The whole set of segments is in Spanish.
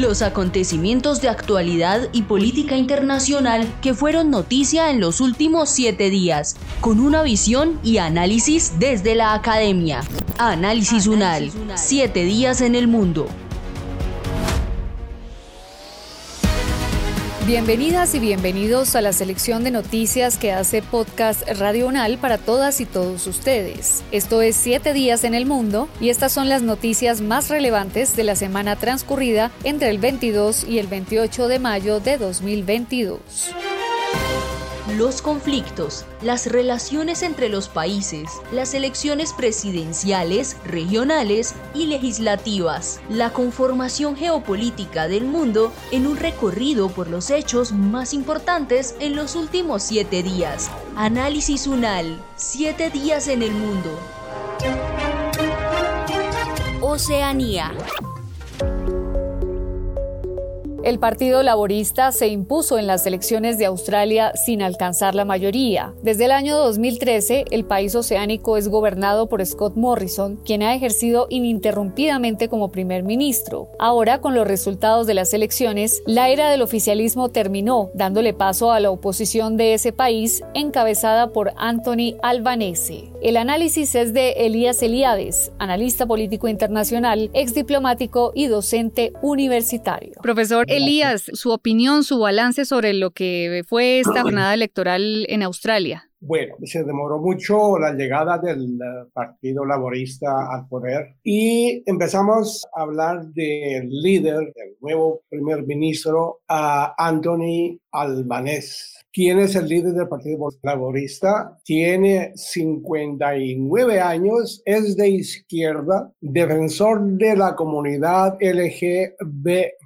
Los acontecimientos de actualidad y política internacional que fueron noticia en los últimos siete días, con una visión y análisis desde la academia. Análisis UNAL, siete días en el mundo. Bienvenidas y bienvenidos a la selección de noticias que hace Podcast Radio Unal para todas y todos ustedes. Esto es Siete días en el mundo y estas son las noticias más relevantes de la semana transcurrida entre el 22 y el 28 de mayo de 2022 los conflictos, las relaciones entre los países, las elecciones presidenciales, regionales y legislativas, la conformación geopolítica del mundo en un recorrido por los hechos más importantes en los últimos siete días. Análisis UNAL, siete días en el mundo. Oceanía. El Partido Laborista se impuso en las elecciones de Australia sin alcanzar la mayoría. Desde el año 2013, el país oceánico es gobernado por Scott Morrison, quien ha ejercido ininterrumpidamente como primer ministro. Ahora, con los resultados de las elecciones, la era del oficialismo terminó, dándole paso a la oposición de ese país, encabezada por Anthony Albanese. El análisis es de Elías Eliades, analista político internacional, ex diplomático y docente universitario. Profesor, Elías, su opinión, su balance sobre lo que fue esta jornada electoral en Australia. Bueno, se demoró mucho la llegada del eh, Partido Laborista al poder y empezamos a hablar del líder, del nuevo primer ministro, Anthony Albanese. ¿Quién es el líder del Partido Laborista? Tiene 59 años, es de izquierda, defensor de la comunidad LGBT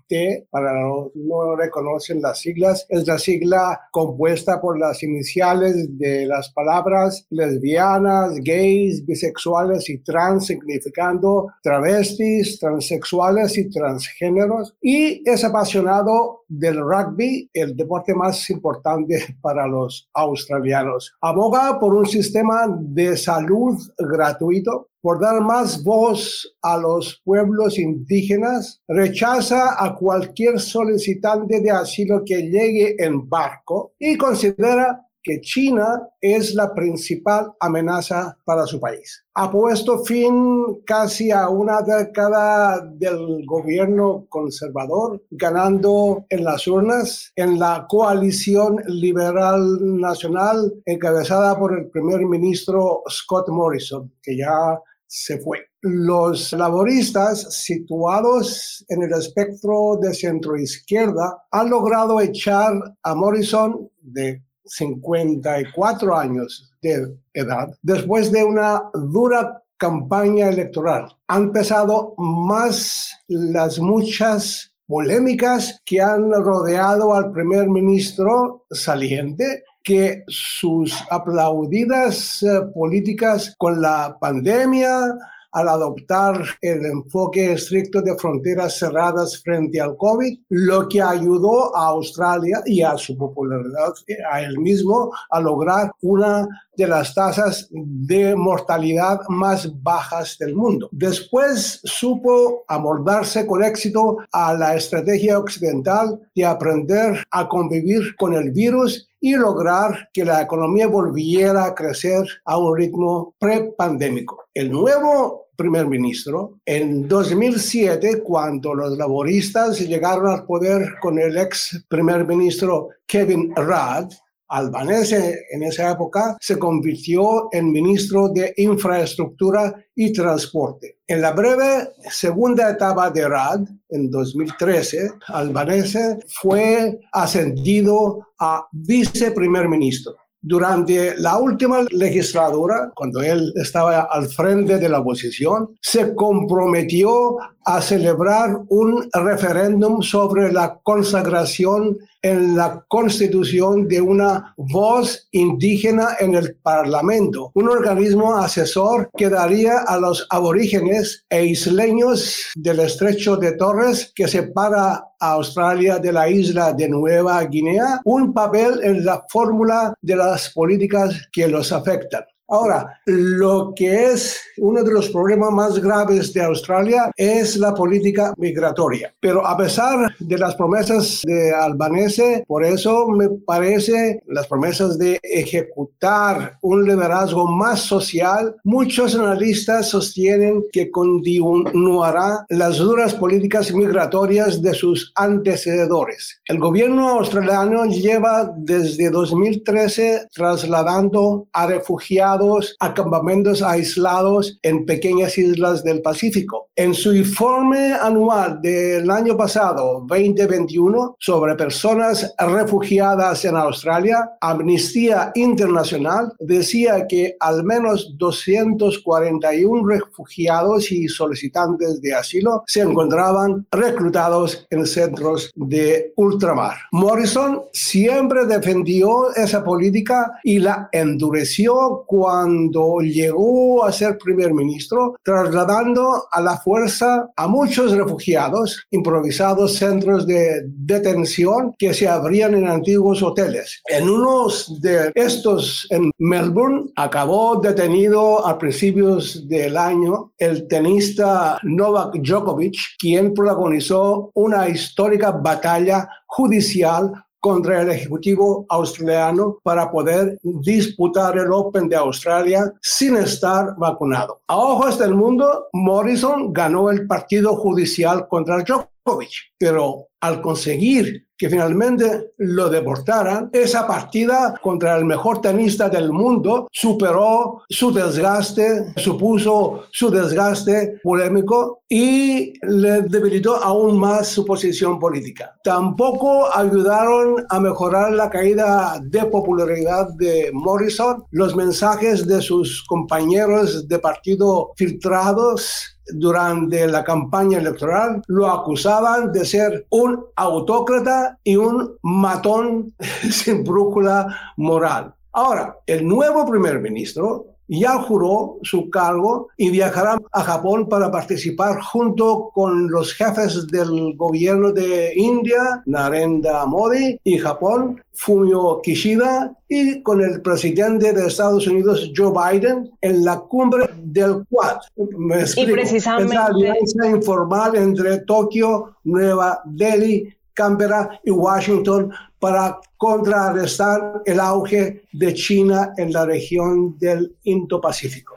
para los no reconocen las siglas, es la sigla compuesta por las iniciales de las palabras lesbianas, gays, bisexuales y trans, significando travestis, transexuales y transgéneros. Y es apasionado del rugby, el deporte más importante para los australianos. Aboga por un sistema de salud gratuito por dar más voz a los pueblos indígenas, rechaza a cualquier solicitante de asilo que llegue en barco y considera que China es la principal amenaza para su país. Ha puesto fin casi a una década del gobierno conservador, ganando en las urnas en la coalición liberal nacional encabezada por el primer ministro Scott Morrison, que ya se fue. Los laboristas situados en el espectro de centro-izquierda han logrado echar a Morrison de 54 años de edad después de una dura campaña electoral. Han pesado más las muchas polémicas que han rodeado al primer ministro saliente que sus aplaudidas eh, políticas con la pandemia, al adoptar el enfoque estricto de fronteras cerradas frente al COVID, lo que ayudó a Australia y a su popularidad, a él mismo, a lograr una de las tasas de mortalidad más bajas del mundo. Después supo amoldarse con éxito a la estrategia occidental de aprender a convivir con el virus y lograr que la economía volviera a crecer a un ritmo prepandémico. El nuevo primer ministro, en 2007, cuando los laboristas llegaron al poder con el ex primer ministro Kevin Rudd, albanese en esa época, se convirtió en ministro de Infraestructura y Transporte. En la breve segunda etapa de RAD, en 2013, Albanese fue ascendido a viceprimer ministro. Durante la última legislatura, cuando él estaba al frente de la oposición, se comprometió a celebrar un referéndum sobre la consagración en la constitución de una voz indígena en el Parlamento, un organismo asesor que daría a los aborígenes e isleños del estrecho de Torres que separa a Australia de la isla de Nueva Guinea un papel en la fórmula de las políticas que los afectan. Ahora, lo que es uno de los problemas más graves de Australia es la política migratoria. Pero a pesar de las promesas de Albanese, por eso me parece las promesas de ejecutar un liderazgo más social, muchos analistas sostienen que continuará las duras políticas migratorias de sus antecedores. El gobierno australiano lleva desde 2013 trasladando a refugiados a campamentos aislados en pequeñas islas del Pacífico. En su informe anual del año pasado, 2021, sobre personas refugiadas en Australia, Amnistía Internacional decía que al menos 241 refugiados y solicitantes de asilo se encontraban reclutados en centros de ultramar. Morrison siempre defendió esa política y la endureció cuando cuando llegó a ser primer ministro, trasladando a la fuerza a muchos refugiados, improvisados centros de detención que se abrían en antiguos hoteles. En uno de estos en Melbourne acabó detenido a principios del año el tenista Novak Djokovic, quien protagonizó una histórica batalla judicial contra el Ejecutivo australiano para poder disputar el Open de Australia sin estar vacunado. A ojos del mundo, Morrison ganó el partido judicial contra Djokovic, pero al conseguir que finalmente lo deportaran, esa partida contra el mejor tenista del mundo superó su desgaste, supuso su desgaste polémico y le debilitó aún más su posición política. Tampoco ayudaron a mejorar la caída de popularidad de Morrison los mensajes de sus compañeros de partido filtrados durante la campaña electoral lo acusaban de ser un autócrata y un matón sin brújula moral. Ahora, el nuevo primer ministro ya juró su cargo y viajará a Japón para participar junto con los jefes del gobierno de India, Narendra Modi, y Japón, Fumio Kishida, y con el presidente de Estados Unidos, Joe Biden, en la cumbre del Quad. Me explico. Y precisamente... la alianza informal entre Tokio, Nueva Delhi, Canberra y Washington para contrarrestar el auge de China en la región del Indo-Pacífico.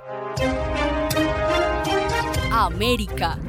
América.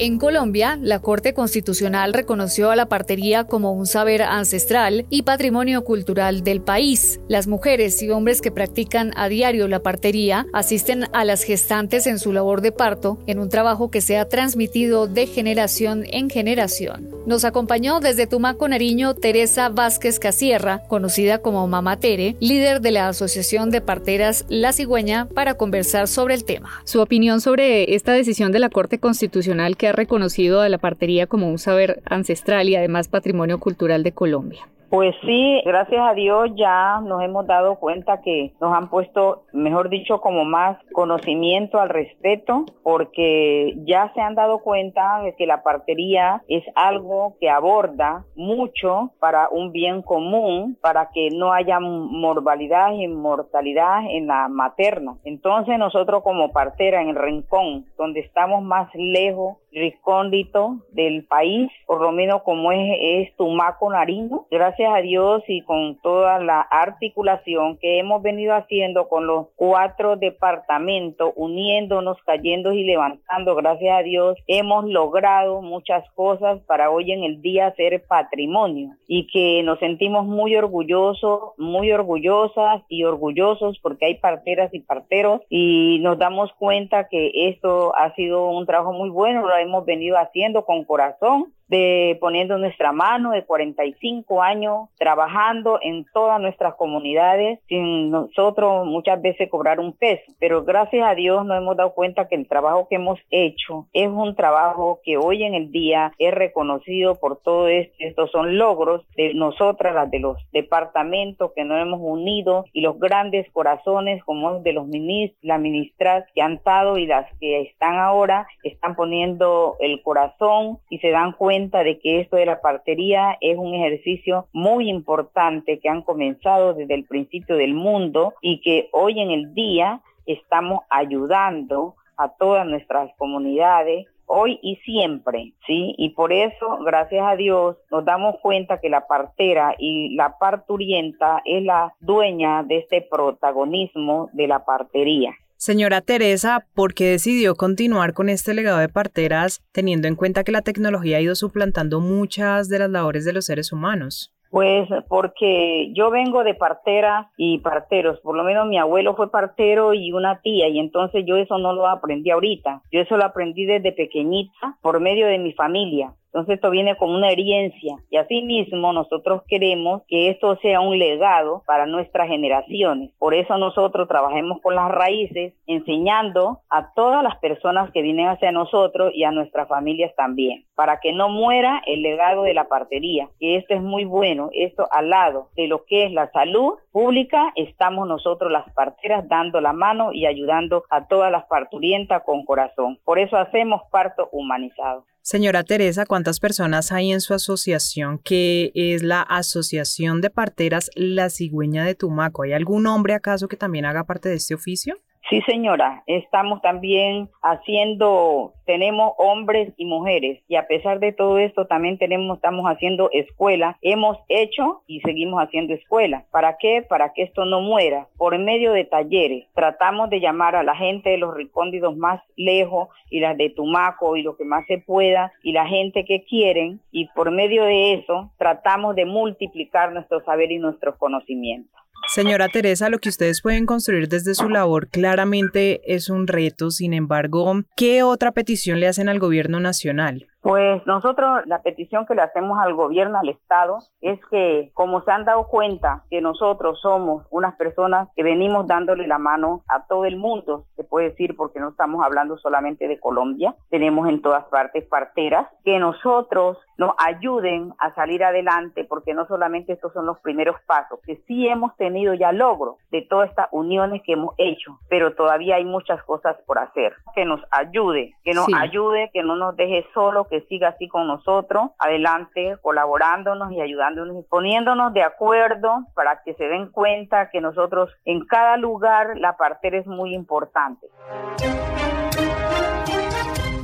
En Colombia, la Corte Constitucional reconoció a la partería como un saber ancestral y patrimonio cultural del país. Las mujeres y hombres que practican a diario la partería asisten a las gestantes en su labor de parto en un trabajo que se ha transmitido de generación en generación. Nos acompañó desde Tumaco, Nariño, Teresa Vázquez Casierra, conocida como Mama Tere, líder de la Asociación de Parteras La Cigüeña, para conversar sobre el tema. Su opinión sobre esta decisión de la Corte Constitucional que ha reconocido a la partería como un saber ancestral y además patrimonio cultural de Colombia. Pues sí, gracias a Dios ya nos hemos dado cuenta que nos han puesto, mejor dicho, como más conocimiento al respeto, porque ya se han dado cuenta de que la partería es algo que aborda mucho para un bien común, para que no haya mortalidad y mortalidad en la materna. Entonces nosotros como partera en el rincón, donde estamos más lejos recóndito del país, por lo menos como es, es Tumaco Nariño. Gracias a Dios y con toda la articulación que hemos venido haciendo con los cuatro departamentos, uniéndonos, cayendo y levantando, gracias a Dios, hemos logrado muchas cosas para hoy en el día ser patrimonio y que nos sentimos muy orgullosos, muy orgullosas y orgullosos porque hay parteras y parteros y nos damos cuenta que esto ha sido un trabajo muy bueno, hemos venido haciendo con corazón de poniendo nuestra mano de 45 años trabajando en todas nuestras comunidades sin nosotros muchas veces cobrar un peso, pero gracias a Dios nos hemos dado cuenta que el trabajo que hemos hecho es un trabajo que hoy en el día es reconocido por todo esto. Estos son logros de nosotras, las de los departamentos que nos hemos unido y los grandes corazones como de los ministros, las ministras que han estado y las que están ahora, están poniendo el corazón y se dan cuenta de que esto de la partería es un ejercicio muy importante que han comenzado desde el principio del mundo y que hoy en el día estamos ayudando a todas nuestras comunidades hoy y siempre, ¿sí? Y por eso, gracias a Dios, nos damos cuenta que la partera y la parturienta es la dueña de este protagonismo de la partería. Señora Teresa, ¿por qué decidió continuar con este legado de parteras teniendo en cuenta que la tecnología ha ido suplantando muchas de las labores de los seres humanos? Pues porque yo vengo de partera y parteros, por lo menos mi abuelo fue partero y una tía y entonces yo eso no lo aprendí ahorita, yo eso lo aprendí desde pequeñita por medio de mi familia. Entonces esto viene como una herencia y asimismo nosotros queremos que esto sea un legado para nuestras generaciones. Por eso nosotros trabajemos con las raíces, enseñando a todas las personas que vienen hacia nosotros y a nuestras familias también, para que no muera el legado de la partería, que esto es muy bueno, esto al lado de lo que es la salud pública, estamos nosotros las parteras dando la mano y ayudando a todas las parturientas con corazón. Por eso hacemos parto humanizado. Señora Teresa, ¿cuántas personas hay en su asociación que es la Asociación de Parteras La Cigüeña de Tumaco? ¿Hay algún hombre acaso que también haga parte de este oficio? Sí, señora, estamos también haciendo, tenemos hombres y mujeres y a pesar de todo esto también tenemos, estamos haciendo escuela, hemos hecho y seguimos haciendo escuela. ¿Para qué? Para que esto no muera. Por medio de talleres, tratamos de llamar a la gente de los recóndidos más lejos y las de Tumaco y lo que más se pueda y la gente que quieren y por medio de eso tratamos de multiplicar nuestro saber y nuestros conocimientos. Señora Teresa, lo que ustedes pueden construir desde su labor claramente es un reto. Sin embargo, ¿qué otra petición le hacen al gobierno nacional? Pues nosotros la petición que le hacemos al gobierno, al Estado, es que como se han dado cuenta que nosotros somos unas personas que venimos dándole la mano a todo el mundo, se puede decir porque no estamos hablando solamente de Colombia, tenemos en todas partes parteras, que nosotros nos ayuden a salir adelante porque no solamente estos son los primeros pasos, que sí hemos tenido ya logro de todas estas uniones que hemos hecho, pero todavía hay muchas cosas por hacer, que nos ayude, que nos ayude, que no nos deje solo que siga así con nosotros, adelante, colaborándonos y ayudándonos y poniéndonos de acuerdo para que se den cuenta que nosotros en cada lugar la partera es muy importante.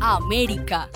América.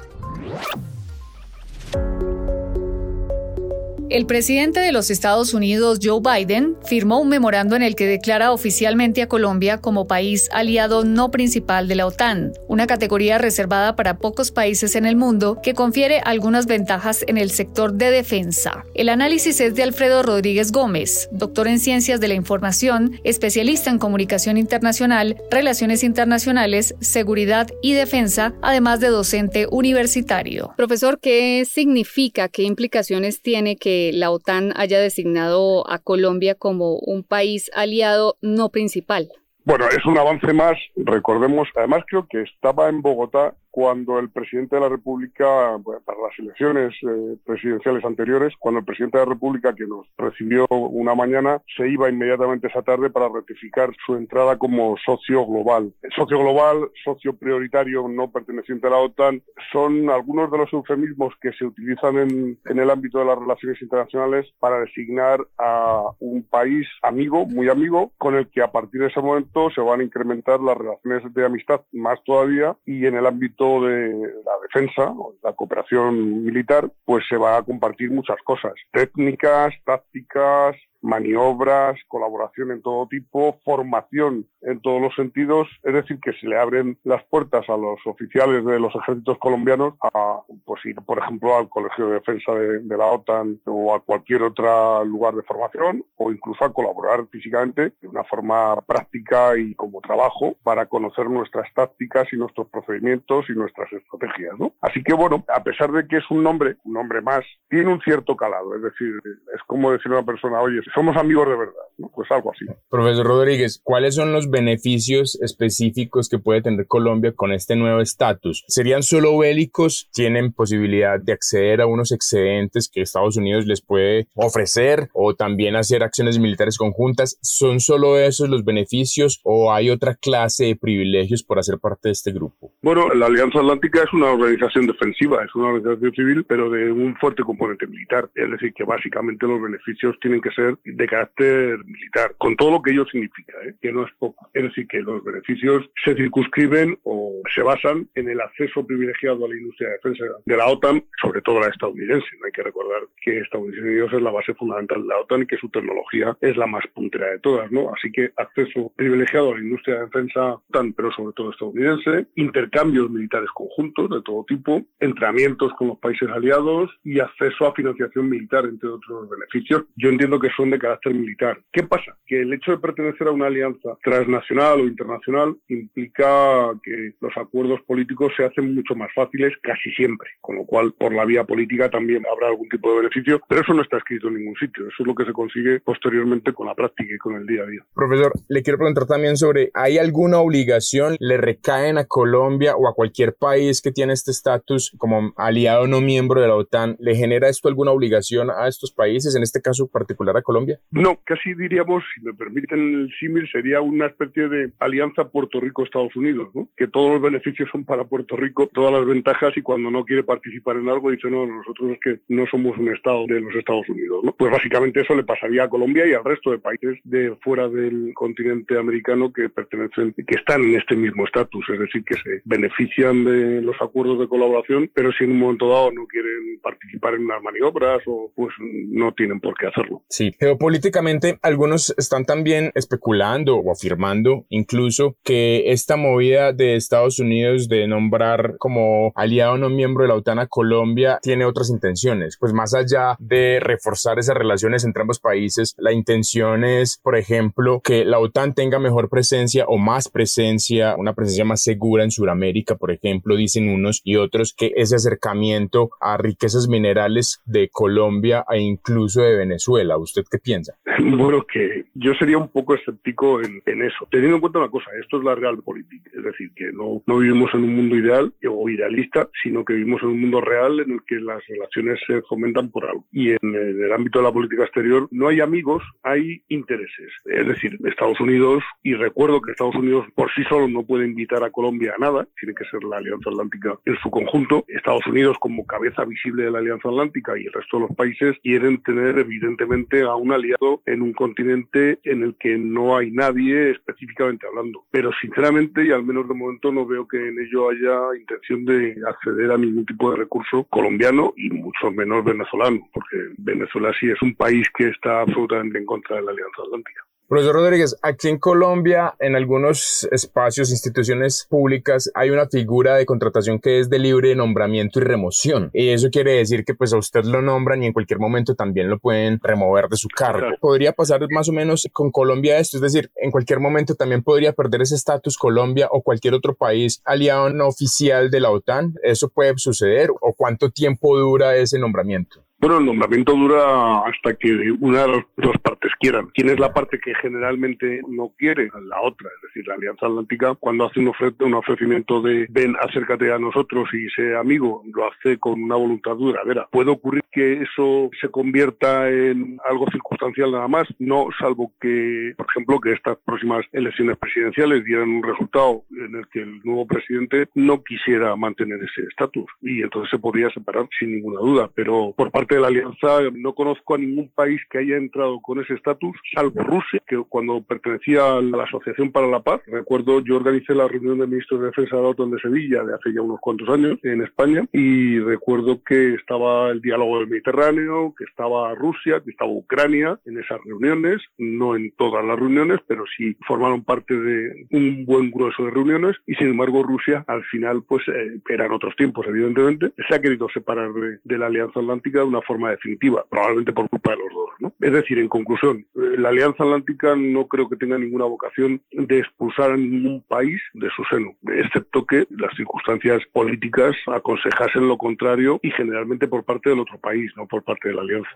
El presidente de los Estados Unidos, Joe Biden, firmó un memorando en el que declara oficialmente a Colombia como país aliado no principal de la OTAN, una categoría reservada para pocos países en el mundo que confiere algunas ventajas en el sector de defensa. El análisis es de Alfredo Rodríguez Gómez, doctor en Ciencias de la Información, especialista en comunicación internacional, relaciones internacionales, seguridad y defensa, además de docente universitario. Profesor, ¿qué significa, qué implicaciones tiene que la OTAN haya designado a Colombia como un país aliado no principal. Bueno, es un avance más, recordemos, además creo que estaba en Bogotá cuando el presidente de la República, para las elecciones eh, presidenciales anteriores, cuando el presidente de la República, que nos recibió una mañana, se iba inmediatamente esa tarde para ratificar su entrada como socio global. Socio global, socio prioritario no perteneciente a la OTAN, son algunos de los eufemismos que se utilizan en, en el ámbito de las relaciones internacionales para designar a un país amigo, muy amigo, con el que a partir de ese momento se van a incrementar las relaciones de amistad más todavía y en el ámbito de la defensa, la cooperación militar, pues se va a compartir muchas cosas, técnicas, tácticas, maniobras, colaboración en todo tipo, formación en todos los sentidos, es decir, que se le abren las puertas a los oficiales de los ejércitos colombianos a pues ir, por ejemplo, al Colegio de Defensa de, la OTAN o a cualquier otro lugar de formación o incluso a colaborar físicamente de una forma práctica y como trabajo para conocer nuestras tácticas y nuestros procedimientos y nuestras estrategias. ¿no? Así que bueno, a pesar de que es un nombre, un nombre más, tiene un cierto calado, es decir, es como decir a una persona, oye, somos amigos de verdad, ¿no? pues algo así. Profesor Rodríguez, ¿cuáles son los beneficios específicos que puede tener Colombia con este nuevo estatus? ¿Serían solo bélicos? ¿Tienen posibilidad de acceder a unos excedentes que Estados Unidos les puede ofrecer o también hacer acciones militares conjuntas? ¿Son solo esos los beneficios o hay otra clase de privilegios por hacer parte de este grupo? Bueno, la Alianza Atlántica es una organización defensiva, es una organización civil, pero de un fuerte componente militar. Es decir, que básicamente los beneficios tienen que ser de carácter militar, con todo lo que ello significa, ¿eh? que no es poco. Es decir, que los beneficios se circunscriben o se basan en el acceso privilegiado a la industria de defensa de la OTAN, sobre todo la estadounidense. Hay que recordar que Estados Unidos es la base fundamental de la OTAN y que su tecnología es la más puntera de todas, ¿no? Así que acceso privilegiado a la industria de defensa OTAN, pero sobre todo estadounidense, intercambios militares conjuntos de todo tipo, entrenamientos con los países aliados y acceso a financiación militar, entre otros beneficios. Yo entiendo que son de carácter militar. ¿Qué pasa? Que el hecho de pertenecer a una alianza transnacional o internacional implica que los acuerdos políticos se hacen mucho más fáciles casi siempre, con lo cual por la vía política también habrá algún tipo de beneficio, pero eso no está escrito en ningún sitio. Eso es lo que se consigue posteriormente con la práctica y con el día a día. Profesor, le quiero preguntar también sobre, ¿hay alguna obligación le recaen a Colombia o a cualquier país que tiene este estatus como aliado no miembro de la OTAN? ¿Le genera esto alguna obligación a estos países, en este caso particular a Colombia? No, casi diríamos, si me permiten el símil, sería una especie de alianza Puerto Rico-Estados Unidos, ¿no? que todos los beneficios son para Puerto Rico, todas las ventajas y cuando no quiere participar en algo dice, no, nosotros es que no somos un Estado de los Estados Unidos. ¿no? Pues básicamente eso le pasaría a Colombia y al resto de países de fuera del continente americano que pertenecen, que están en este mismo estatus, es decir, que se benefician de los acuerdos de colaboración, pero si en un momento dado no quieren participar en unas maniobras o pues no tienen por qué hacerlo. Sí, geopolíticamente algunos están también especulando o afirmando incluso que esta movida de Estados Unidos de nombrar como aliado no miembro de la OTAN a Colombia tiene otras intenciones, pues más allá de reforzar esas relaciones entre ambos países, la intención es, por ejemplo, que la OTAN tenga mejor presencia o más presencia, una presencia más segura en Sudamérica, por ejemplo, dicen unos y otros que ese acercamiento a riquezas minerales de Colombia e incluso de Venezuela. ¿Usted piensa? Bueno, que yo sería un poco escéptico en, eso, teniendo en cuenta una cosa, esto es la real política, es decir, que no, vivimos en un mundo ideal o idealista, sino que vivimos en un mundo real en el que las relaciones se fomentan por algo. Y en, en el ámbito de la política exterior no hay amigos, hay intereses. Es decir, Estados Unidos, y recuerdo que Estados Unidos por sí solo no puede invitar a Colombia a nada, tiene que ser la Alianza Atlántica en su conjunto. Estados Unidos como cabeza visible de la Alianza Atlántica y el resto de los países quieren tener evidentemente a un aliado en un continente en el que no hay nadie específicamente hablando. Pero sinceramente, y al menos de momento, no veo que en ello haya intención de acceder a ningún tipo de recurso colombiano y mucho menos venezolano, porque Venezuela sí es un país que está absolutamente en contra de la Alianza Atlántica. Profesor Rodríguez, aquí en Colombia, en algunos espacios, instituciones públicas, hay una figura de contratación que es de libre nombramiento y remoción. Y eso quiere decir que pues a usted lo nombran y en cualquier momento también lo pueden remover de su cargo. Claro. ¿Podría pasar más o menos con Colombia esto? Es decir, en cualquier momento también podría perder ese estatus Colombia o cualquier otro país aliado no oficial de la OTAN. ¿Eso puede suceder? ¿O cuánto tiempo dura ese nombramiento? Bueno, el nombramiento dura hasta que una de las dos partes quieran. ¿Quién es la parte que generalmente no quiere? La otra, es decir, la Alianza Atlántica, cuando hace un, ofre un ofrecimiento de ven, acércate a nosotros y sé amigo, lo hace con una voluntad duradera. ¿Puede ocurrir que eso se convierta en algo circunstancial nada más? No, salvo que, por ejemplo, que estas próximas elecciones presidenciales dieran un resultado en el que el nuevo presidente no quisiera mantener ese estatus y entonces se podría separar sin ninguna duda. Pero por parte parte de la alianza no conozco a ningún país que haya entrado con ese estatus, salvo Rusia, que cuando pertenecía a la Asociación para la Paz, recuerdo yo organicé la reunión de ministros de defensa de la OTAN de Sevilla de hace ya unos cuantos años en España y recuerdo que estaba el diálogo del Mediterráneo, que estaba Rusia, que estaba Ucrania en esas reuniones, no en todas las reuniones, pero sí formaron parte de un buen grueso de reuniones y sin embargo Rusia al final pues eh, eran otros tiempos evidentemente, se ha querido separar de, la Alianza Atlántica de una forma definitiva, probablemente por culpa de los dos. Es decir, en conclusión, eh, la Alianza Atlántica no creo que tenga ninguna vocación de expulsar a ningún país de su seno, excepto que las circunstancias políticas aconsejasen lo contrario y generalmente por parte del otro país, no por parte de la Alianza.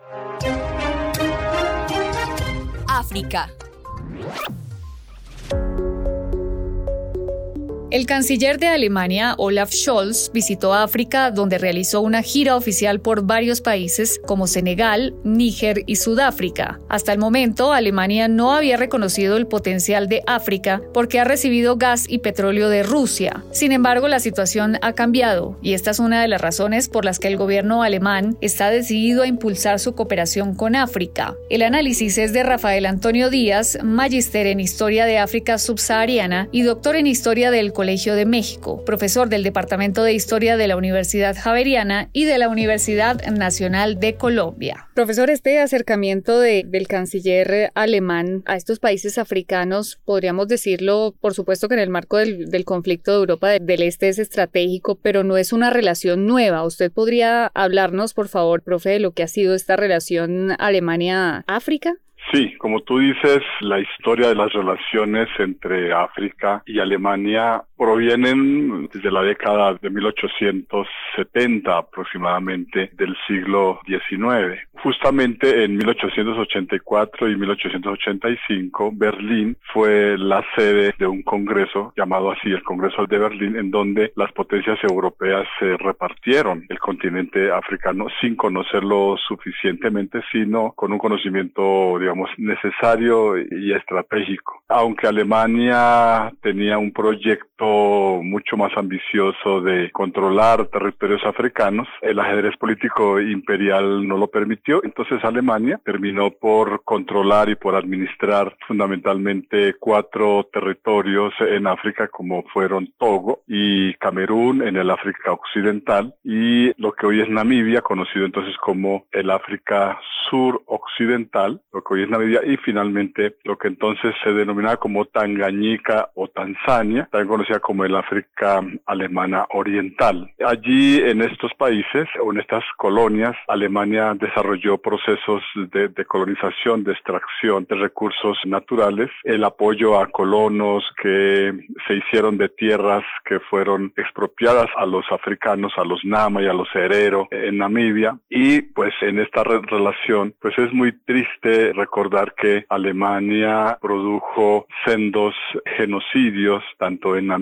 África. El canciller de Alemania, Olaf Scholz, visitó África donde realizó una gira oficial por varios países como Senegal, Níger y Sudáfrica. Hasta el momento, Alemania no había reconocido el potencial de África porque ha recibido gas y petróleo de Rusia. Sin embargo, la situación ha cambiado y esta es una de las razones por las que el gobierno alemán está decidido a impulsar su cooperación con África. El análisis es de Rafael Antonio Díaz, magíster en Historia de África subsahariana y doctor en Historia del Colegio de México, profesor del Departamento de Historia de la Universidad Javeriana y de la Universidad Nacional de Colombia. Profesor, este acercamiento del canciller alemán a estos países africanos, podríamos decirlo, por supuesto que en el marco del, conflicto de Europa del Este es estratégico, pero no es una relación nueva. ¿Usted podría hablarnos, por favor, profe, de lo que ha sido esta relación Alemania-África? Sí, como tú dices, la historia de las relaciones entre África y Alemania provienen desde la década de 1870 aproximadamente del siglo XIX. Justamente en 1884 y 1885 Berlín fue la sede de un congreso llamado así el Congreso de Berlín en donde las potencias europeas se repartieron el continente africano sin conocerlo suficientemente sino con un conocimiento digamos necesario y estratégico. Aunque Alemania tenía un proyecto mucho más ambicioso de controlar territorios africanos. El ajedrez político imperial no lo permitió, entonces Alemania terminó por controlar y por administrar fundamentalmente cuatro territorios en África como fueron Togo y Camerún en el África Occidental. Y lo que hoy es Namibia, conocido entonces como el África Sur Occidental, lo que hoy es Namibia. Y finalmente lo que entonces se denominaba como Tanganyika o Tanzania, también conocida como el África Alemana Oriental. Allí en estos países o en estas colonias, Alemania desarrolló procesos de, de colonización, de extracción de recursos naturales, el apoyo a colonos que se hicieron de tierras que fueron expropiadas a los africanos, a los Nama y a los Herero en Namibia. Y pues en esta relación, pues es muy triste recordar que Alemania produjo sendos genocidios, tanto en Namibia,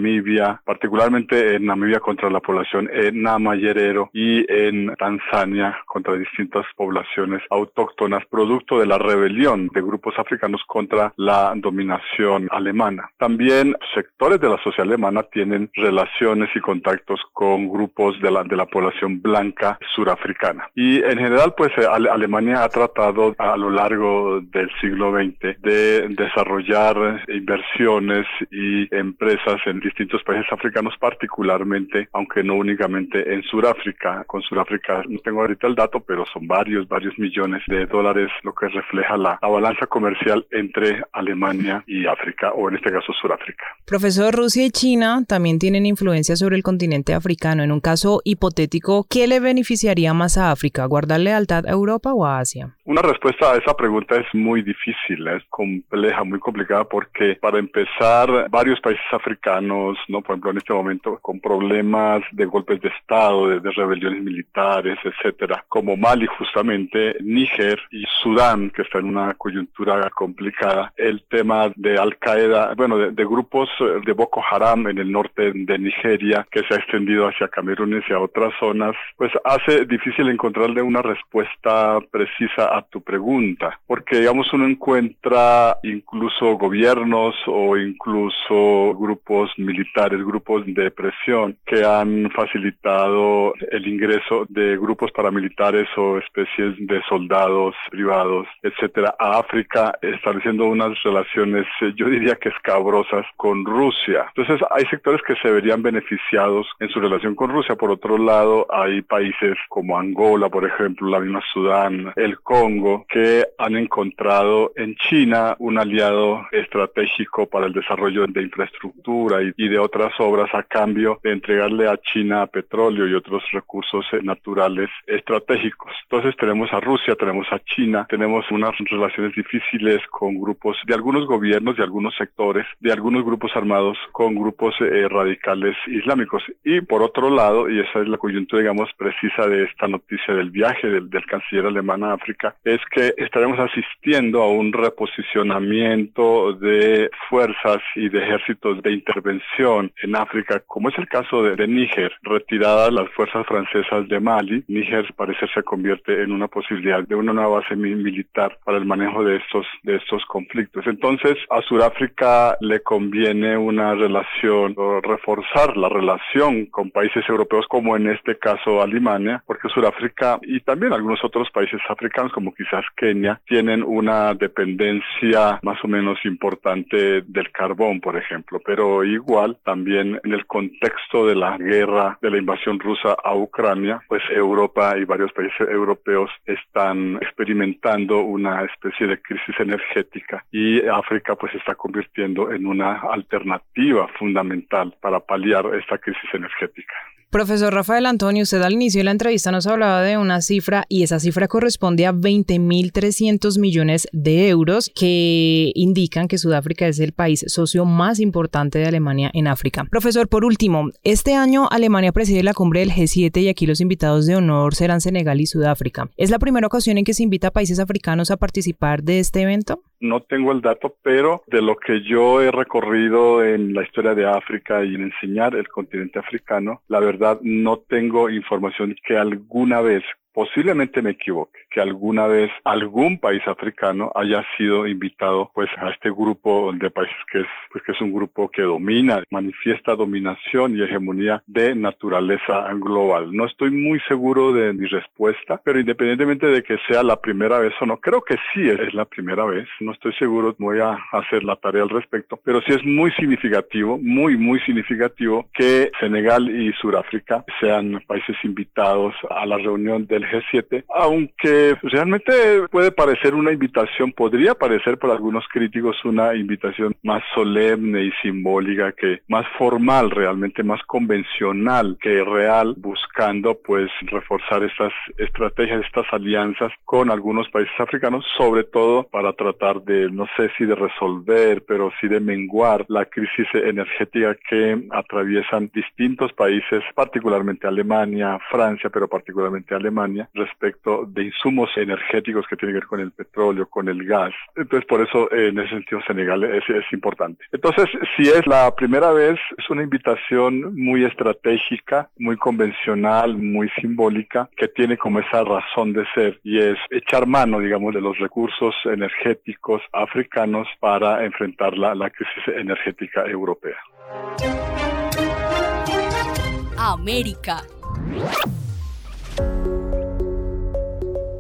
particularmente en Namibia contra la población en Namayerero y en Tanzania contra distintas poblaciones autóctonas, producto de la rebelión de grupos africanos contra la dominación alemana. También sectores de la sociedad alemana tienen relaciones y contactos con grupos de la, de la población blanca surafricana. Y en general, pues eh, Alemania ha tratado a lo largo del siglo XX de desarrollar inversiones y empresas en distintos países africanos, particularmente, aunque no únicamente en Sudáfrica. Con Sudáfrica no tengo ahorita el dato, pero son varios, varios millones de dólares lo que refleja la, balanza comercial entre Alemania y África, o en este caso Sudáfrica. Profesor, Rusia y China también tienen influencia sobre el continente africano. En un caso hipotético, ¿qué le beneficiaría más a África? ¿Guardar lealtad a Europa o a Asia? Una respuesta a esa pregunta es muy difícil, es compleja, muy complicada, porque para empezar, varios países africanos ¿no? Por ejemplo, en este momento con problemas de golpes de Estado, de, rebeliones militares, etcétera, como Mali justamente, Níger y Sudán, que está en una coyuntura complicada, el tema de Al Qaeda, bueno, de, grupos de Boko Haram en el norte de Nigeria, que se ha extendido hacia Camerún y hacia otras zonas, pues hace difícil encontrarle una respuesta precisa tu pregunta, porque digamos uno encuentra incluso gobiernos o incluso grupos militares grupos de presión que han facilitado el ingreso de grupos paramilitares o especies de soldados privados, etcétera, a África, estableciendo unas relaciones, eh, yo diría que escabrosas con Rusia. Entonces, hay sectores que se verían beneficiados en su relación con Rusia. Por otro lado, hay países como Angola, por ejemplo, la misma Sudán, el Congo, que han encontrado en China un aliado estratégico para el desarrollo de infraestructura y, de otras obras a cambio de entregarle a China petróleo y otros recursos eh, naturales estratégicos. Entonces tenemos a Rusia, tenemos a China, tenemos unas relaciones difíciles con grupos de algunos gobiernos, de algunos sectores, de algunos grupos armados con grupos eh, radicales islámicos. Y por otro lado, y esa es la coyuntura, digamos, precisa de esta noticia del viaje del, del canciller alemán a África, es que estaremos asistiendo a un reposicionamiento de fuerzas y de ejércitos de intervención en África, como es el caso de, de Níger, retiradas las fuerzas francesas de Mali, Níger parece se convierte en una posibilidad de una nueva base militar para el manejo de estos, de estos conflictos. Entonces, a Sudáfrica le conviene una relación o reforzar la relación con países europeos como en este caso Alemania, porque Sudáfrica y también algunos otros países africanos como quizás Kenia tienen una dependencia más o menos importante del carbón, por ejemplo, pero igual también en el contexto de la guerra, de la invasión rusa a Ucrania, pues Europa y varios países europeos están experimentando una especie de crisis energética y África pues está convirtiendo en una alternativa fundamental para paliar esta crisis energética. Profesor Rafael Antonio, usted al inicio de la entrevista nos hablaba de una cifra y esa cifra corresponde a 20.300 millones de euros que indican que Sudáfrica es el país socio más importante de Alemania en África. Profesor, por último, este año Alemania preside la cumbre del G7 y aquí los invitados de honor serán Senegal y Sudáfrica. ¿Es la primera ocasión en que se invita a países africanos a participar de este evento? No tengo el dato, pero de lo que yo he recorrido en la historia de África y en enseñar el continente africano, la verdad no tengo información que alguna vez posiblemente me equivoque, que alguna vez algún país africano haya sido invitado pues a este grupo de países que es pues que es un grupo que domina, manifiesta dominación y hegemonía de naturaleza global. No estoy muy seguro de mi respuesta, pero independientemente de que sea la primera vez o no, creo que sí es la primera vez, no estoy seguro, voy a hacer la tarea al respecto, pero sí es muy significativo, muy muy significativo que Senegal y Sudáfrica sean países invitados a la reunión de G7, aunque realmente puede parecer una invitación, podría parecer para algunos críticos una invitación más solemne y simbólica que más formal, realmente más convencional que real, buscando pues reforzar estas estrategias, estas alianzas con algunos países africanos, sobre todo para tratar de, no sé si de resolver, pero sí de menguar la crisis energética que atraviesan distintos países, particularmente Alemania, Francia, pero particularmente Alemania respecto de insumos energéticos que tienen que ver con el petróleo, con el gas. Entonces, por eso, en ese sentido, Senegal es, es importante. Entonces, si es la primera vez, es una invitación muy estratégica, muy convencional, muy simbólica, que tiene como esa razón de ser y es echar mano, digamos, de los recursos energéticos africanos para enfrentar la, la crisis energética europea. América.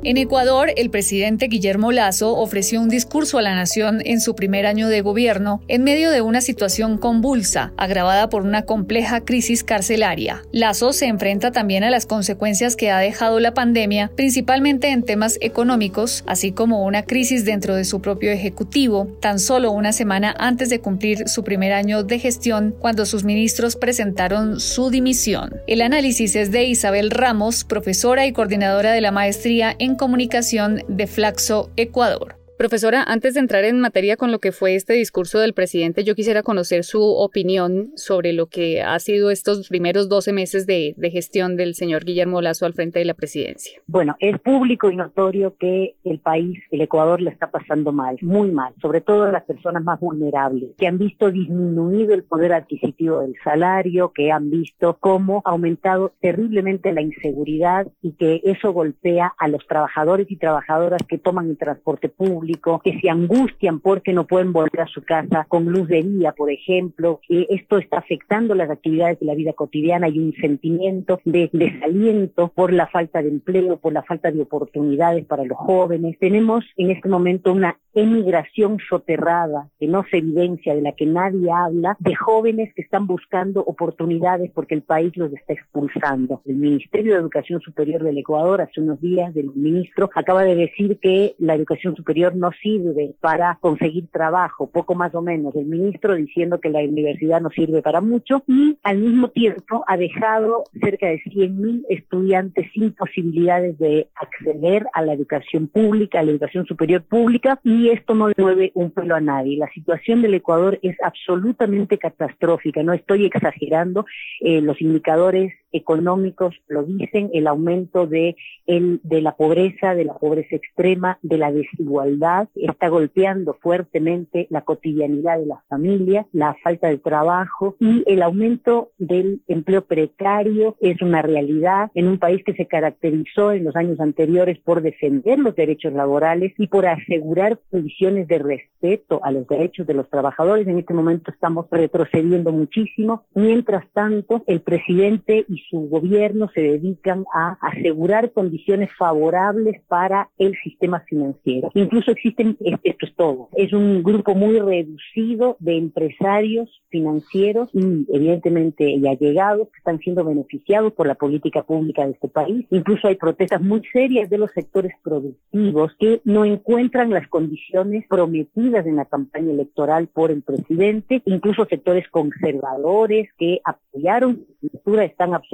En Ecuador, el presidente Guillermo Lazo ofreció un discurso a la nación en su primer año de gobierno en medio de una situación convulsa, agravada por una compleja crisis carcelaria. Lazo se enfrenta también a las consecuencias que ha dejado la pandemia, principalmente en temas económicos, así como una crisis dentro de su propio ejecutivo, tan solo una semana antes de cumplir su primer año de gestión, cuando sus ministros presentaron su dimisión. El análisis es de Isabel Ramos, profesora y coordinadora de la maestría en Comunicación de Flaxo, Ecuador. Profesora, antes de entrar en materia con lo que fue este discurso del presidente, yo quisiera conocer su opinión sobre lo que ha sido estos primeros 12 meses de, gestión del señor Guillermo Lazo al frente de la presidencia. Bueno, es público y notorio que el país, el Ecuador, le está pasando mal, muy mal, sobre todo las personas más vulnerables, que han visto disminuido el poder adquisitivo del salario, que han visto cómo ha aumentado terriblemente la inseguridad y que eso golpea a los trabajadores y trabajadoras que toman el transporte público público, que se angustian porque no pueden volver a su casa con luz de día, por ejemplo, que esto está afectando las actividades de la vida cotidiana y un sentimiento de desaliento por la falta de empleo, por la falta de oportunidades para los jóvenes. Tenemos en este momento una emigración soterrada que no se evidencia, de la que nadie habla, de jóvenes que están buscando oportunidades porque el país los está expulsando. El Ministerio de Educación Superior del Ecuador hace unos días, del ministro, acaba de decir que la educación superior no sirve para conseguir trabajo, poco más o menos. El ministro diciendo que la universidad no sirve para mucho y al mismo tiempo ha dejado cerca de 100.000 estudiantes sin posibilidades de acceder a la educación pública, a la educación superior pública y esto no le mueve un pelo a nadie. La situación del Ecuador es absolutamente catastrófica, no estoy exagerando, eh, los indicadores económicos lo dicen, el aumento de, el, de la pobreza, de la pobreza extrema, de la desigualdad, está golpeando fuertemente la cotidianidad de las familias, la falta de trabajo y el aumento del empleo precario es una realidad en un país que se caracterizó en los años anteriores por defender los derechos laborales y por asegurar condiciones de respeto a los derechos de los trabajadores. En este momento estamos retrocediendo muchísimo. Mientras tanto, el presidente y su gobierno se dedican a asegurar condiciones favorables para el sistema financiero. Incluso existen, esto es todo, es un grupo muy reducido de empresarios financieros y evidentemente y allegados que están siendo beneficiados por la política pública de este país. Incluso hay protestas muy serias de los sectores productivos que no encuentran las condiciones prometidas en la campaña electoral por el presidente, incluso sectores conservadores que apoyaron cultura están absolutamente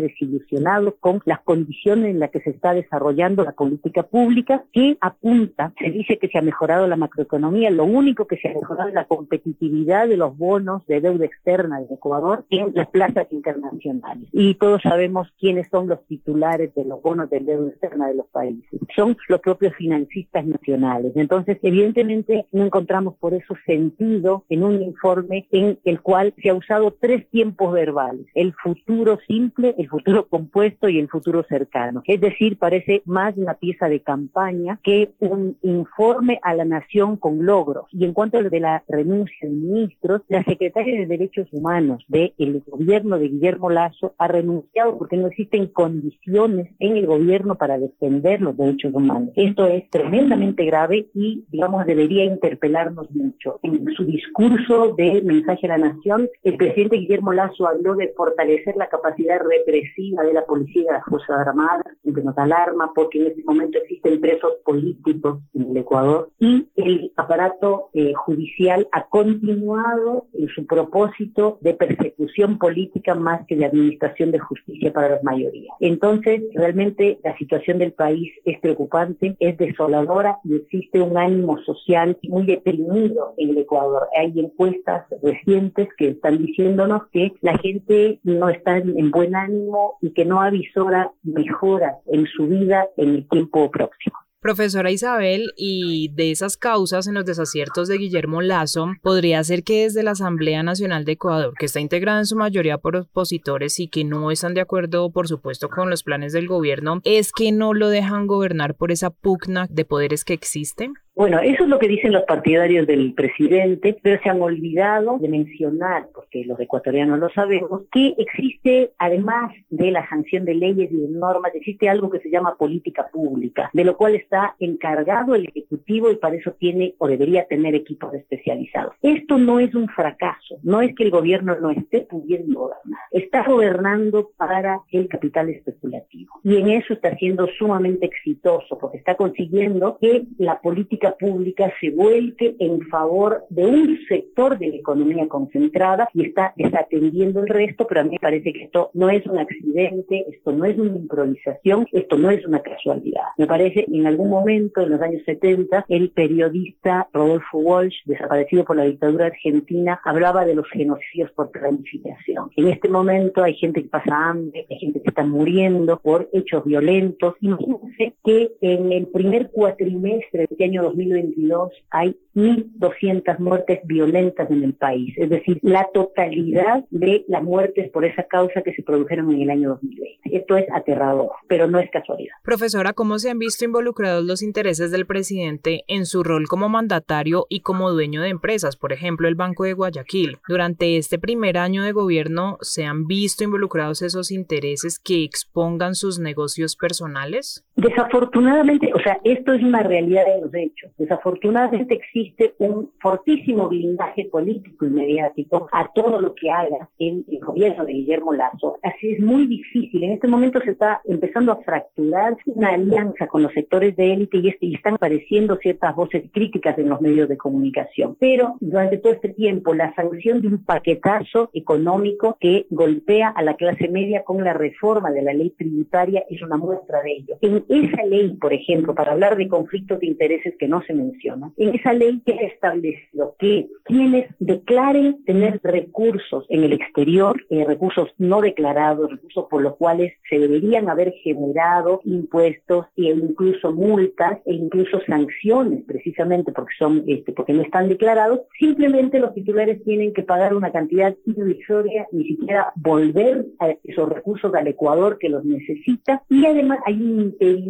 desilusionados con las condiciones en las que se está desarrollando la política pública que apunta, se dice que se ha mejorado la macroeconomía, lo único que se ha mejorado es la competitividad de los bonos de deuda externa de Ecuador en las plazas internacionales. Y todos sabemos quiénes son los titulares de los bonos de deuda externa de los países. Son los propios financistas nacionales. Entonces, evidentemente, no encontramos por eso sentido en un informe en el cual se ha usado tres tiempos verbales. El futuro simple, el futuro compuesto y el futuro cercano. Es decir, parece más una pieza de campaña que un informe a la nación con logros. Y en cuanto a lo de la renuncia de ministros, la secretaria de Derechos Humanos del gobierno de Guillermo Lazo ha renunciado porque no existen condiciones en el gobierno para defender los derechos humanos. Esto es tremendamente grave y, digamos, debería interpelarnos mucho. En su discurso de mensaje a la nación, el presidente Guillermo Lazo habló de fortalecer la capacidad represiva de la policía y de las Fuerzas Armadas, que nos alarma porque en este momento existen presos políticos en el Ecuador y el aparato eh, judicial ha continuado en su propósito de persecución política más que de administración de justicia para las mayorías. Entonces, realmente la situación del país es preocupante, es desoladora y existe un ánimo social muy deprimido en el Ecuador. Hay encuestas recientes que están diciéndonos que la gente no está en buen ánimo y que no avisora mejoras en su vida en el tiempo próximo. Profesora Isabel, y de esas causas en los desaciertos de Guillermo Lazo, podría ser que desde la Asamblea Nacional de Ecuador, que está integrada en su mayoría por opositores y que no están de acuerdo, por supuesto, con los planes del gobierno, es que no lo dejan gobernar por esa pugna de poderes que existen? Bueno, eso es lo que dicen los partidarios del presidente, pero se han olvidado de mencionar, porque los ecuatorianos lo sabemos, que existe, además de la sanción de leyes y de normas, existe algo que se llama política pública, de lo cual está encargado el Ejecutivo y para eso tiene o debería tener equipos especializados. Esto no es un fracaso, no es que el gobierno no esté pudiendo gobernar, está gobernando para el capital especulativo y en eso está siendo sumamente exitoso, porque está consiguiendo que la política pública se vuelque en favor de un sector de la economía concentrada y está desatendiendo el resto, pero a mí me parece que esto no es un accidente, esto no es una improvisación, esto no es una casualidad. Me parece en algún momento, en los años 70, el periodista Rodolfo Walsh, desaparecido por la dictadura argentina, hablaba de los genocidios por planificación. En este momento hay gente que pasa hambre, hay gente que está muriendo por hechos violentos. Imagínense que en el primer cuatrimestre del año 2022 hay 1.200 muertes violentas en el país, es decir, la totalidad de las muertes por esa causa que se produjeron en el año 2020. Esto es aterrador, pero no es casualidad. Profesora, ¿cómo se han visto involucrados los intereses del presidente en su rol como mandatario y como dueño de empresas, por ejemplo, el Banco de Guayaquil? Durante este primer año de gobierno, ¿se han visto involucrados esos intereses que expongan sus negocios personales? Desafortunadamente, o sea, esto es una realidad de los hechos. Desafortunadamente existe un fortísimo blindaje político y mediático a todo lo que haga el, gobierno de Guillermo Lazo. Así es muy difícil. En este momento se está empezando a fracturar una alianza con los sectores de élite y, están apareciendo ciertas voces críticas en los medios de comunicación. Pero durante todo este tiempo, la sanción de un paquetazo económico que golpea a la clase media con la reforma de la ley tributaria es una muestra de ello. Esa ley, por ejemplo, para hablar de conflictos de intereses que no se mencionan, en esa ley que ha establecido que quienes declaren tener recursos en el exterior, eh, recursos no declarados, recursos por los cuales se deberían haber generado impuestos e incluso multas e incluso sanciones, precisamente porque son, este, porque no están declarados, simplemente los titulares tienen que pagar una cantidad irrisoria, ni siquiera volver esos recursos al Ecuador que los necesita, y además hay un impedimento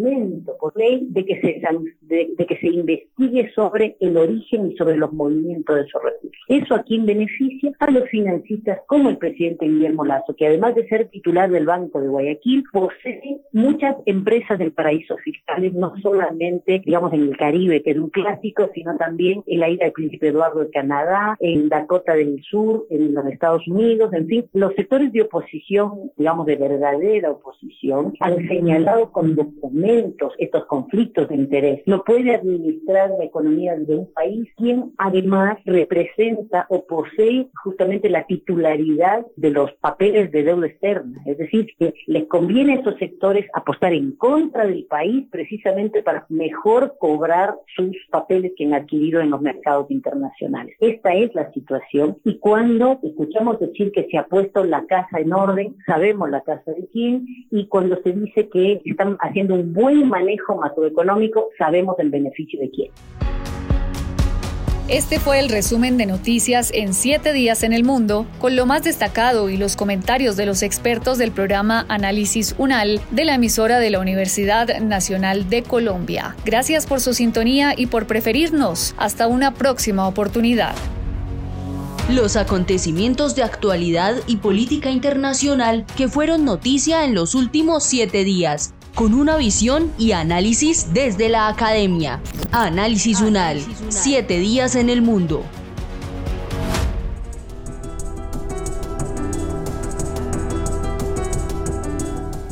por ley de que se, de, que se investigue sobre el origen y sobre los movimientos de esos recursos. ¿Eso a quién beneficia? A los financistas como el presidente Guillermo Lazo, que además de ser titular del Banco de Guayaquil, posee muchas empresas del paraíso fiscales, no solamente, digamos, en el Caribe, que es un clásico, sino también en la isla del Príncipe Eduardo de Canadá, en Dakota del Sur, en los Estados Unidos, en fin, los sectores de oposición, digamos, de verdadera oposición, han señalado con estos conflictos de interés. No puede administrar la economía de un país quien además representa o posee justamente la titularidad de los papeles de deuda externa. Es decir, que les conviene a esos sectores apostar en contra del país precisamente para mejor cobrar sus papeles que han adquirido en los mercados internacionales. Esta es la situación y cuando escuchamos decir que se ha puesto la casa en orden, sabemos la casa de quién y cuando se dice que están haciendo un buen manejo macroeconómico, sabemos el beneficio de quién. Este fue el resumen de noticias en siete días en el mundo, con lo más destacado y los comentarios de los expertos del programa Análisis UNAL de la emisora de la Universidad Nacional de Colombia. Gracias por su sintonía y por preferirnos. Hasta una próxima oportunidad. Los acontecimientos de actualidad y política internacional que fueron noticia en los últimos siete días con una visión y análisis desde la academia. Análisis UNAL, siete días en el mundo.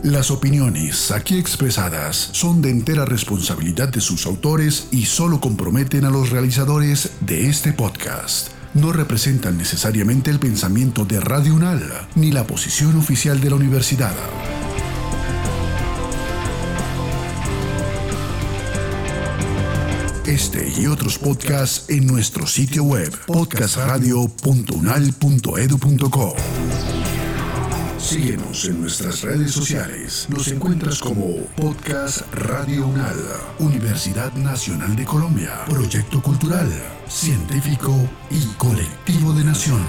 Las opiniones aquí expresadas son de entera responsabilidad de sus autores y solo comprometen a los realizadores de este podcast. No representan necesariamente el pensamiento de Radio UNAL ni la posición oficial de la universidad. Este y otros podcasts en nuestro sitio web podcastradio.unal.edu.co. Síguenos en nuestras redes sociales. Nos encuentras como Podcast Radio UNAL, Universidad Nacional de Colombia, Proyecto Cultural, Científico y Colectivo de Nación.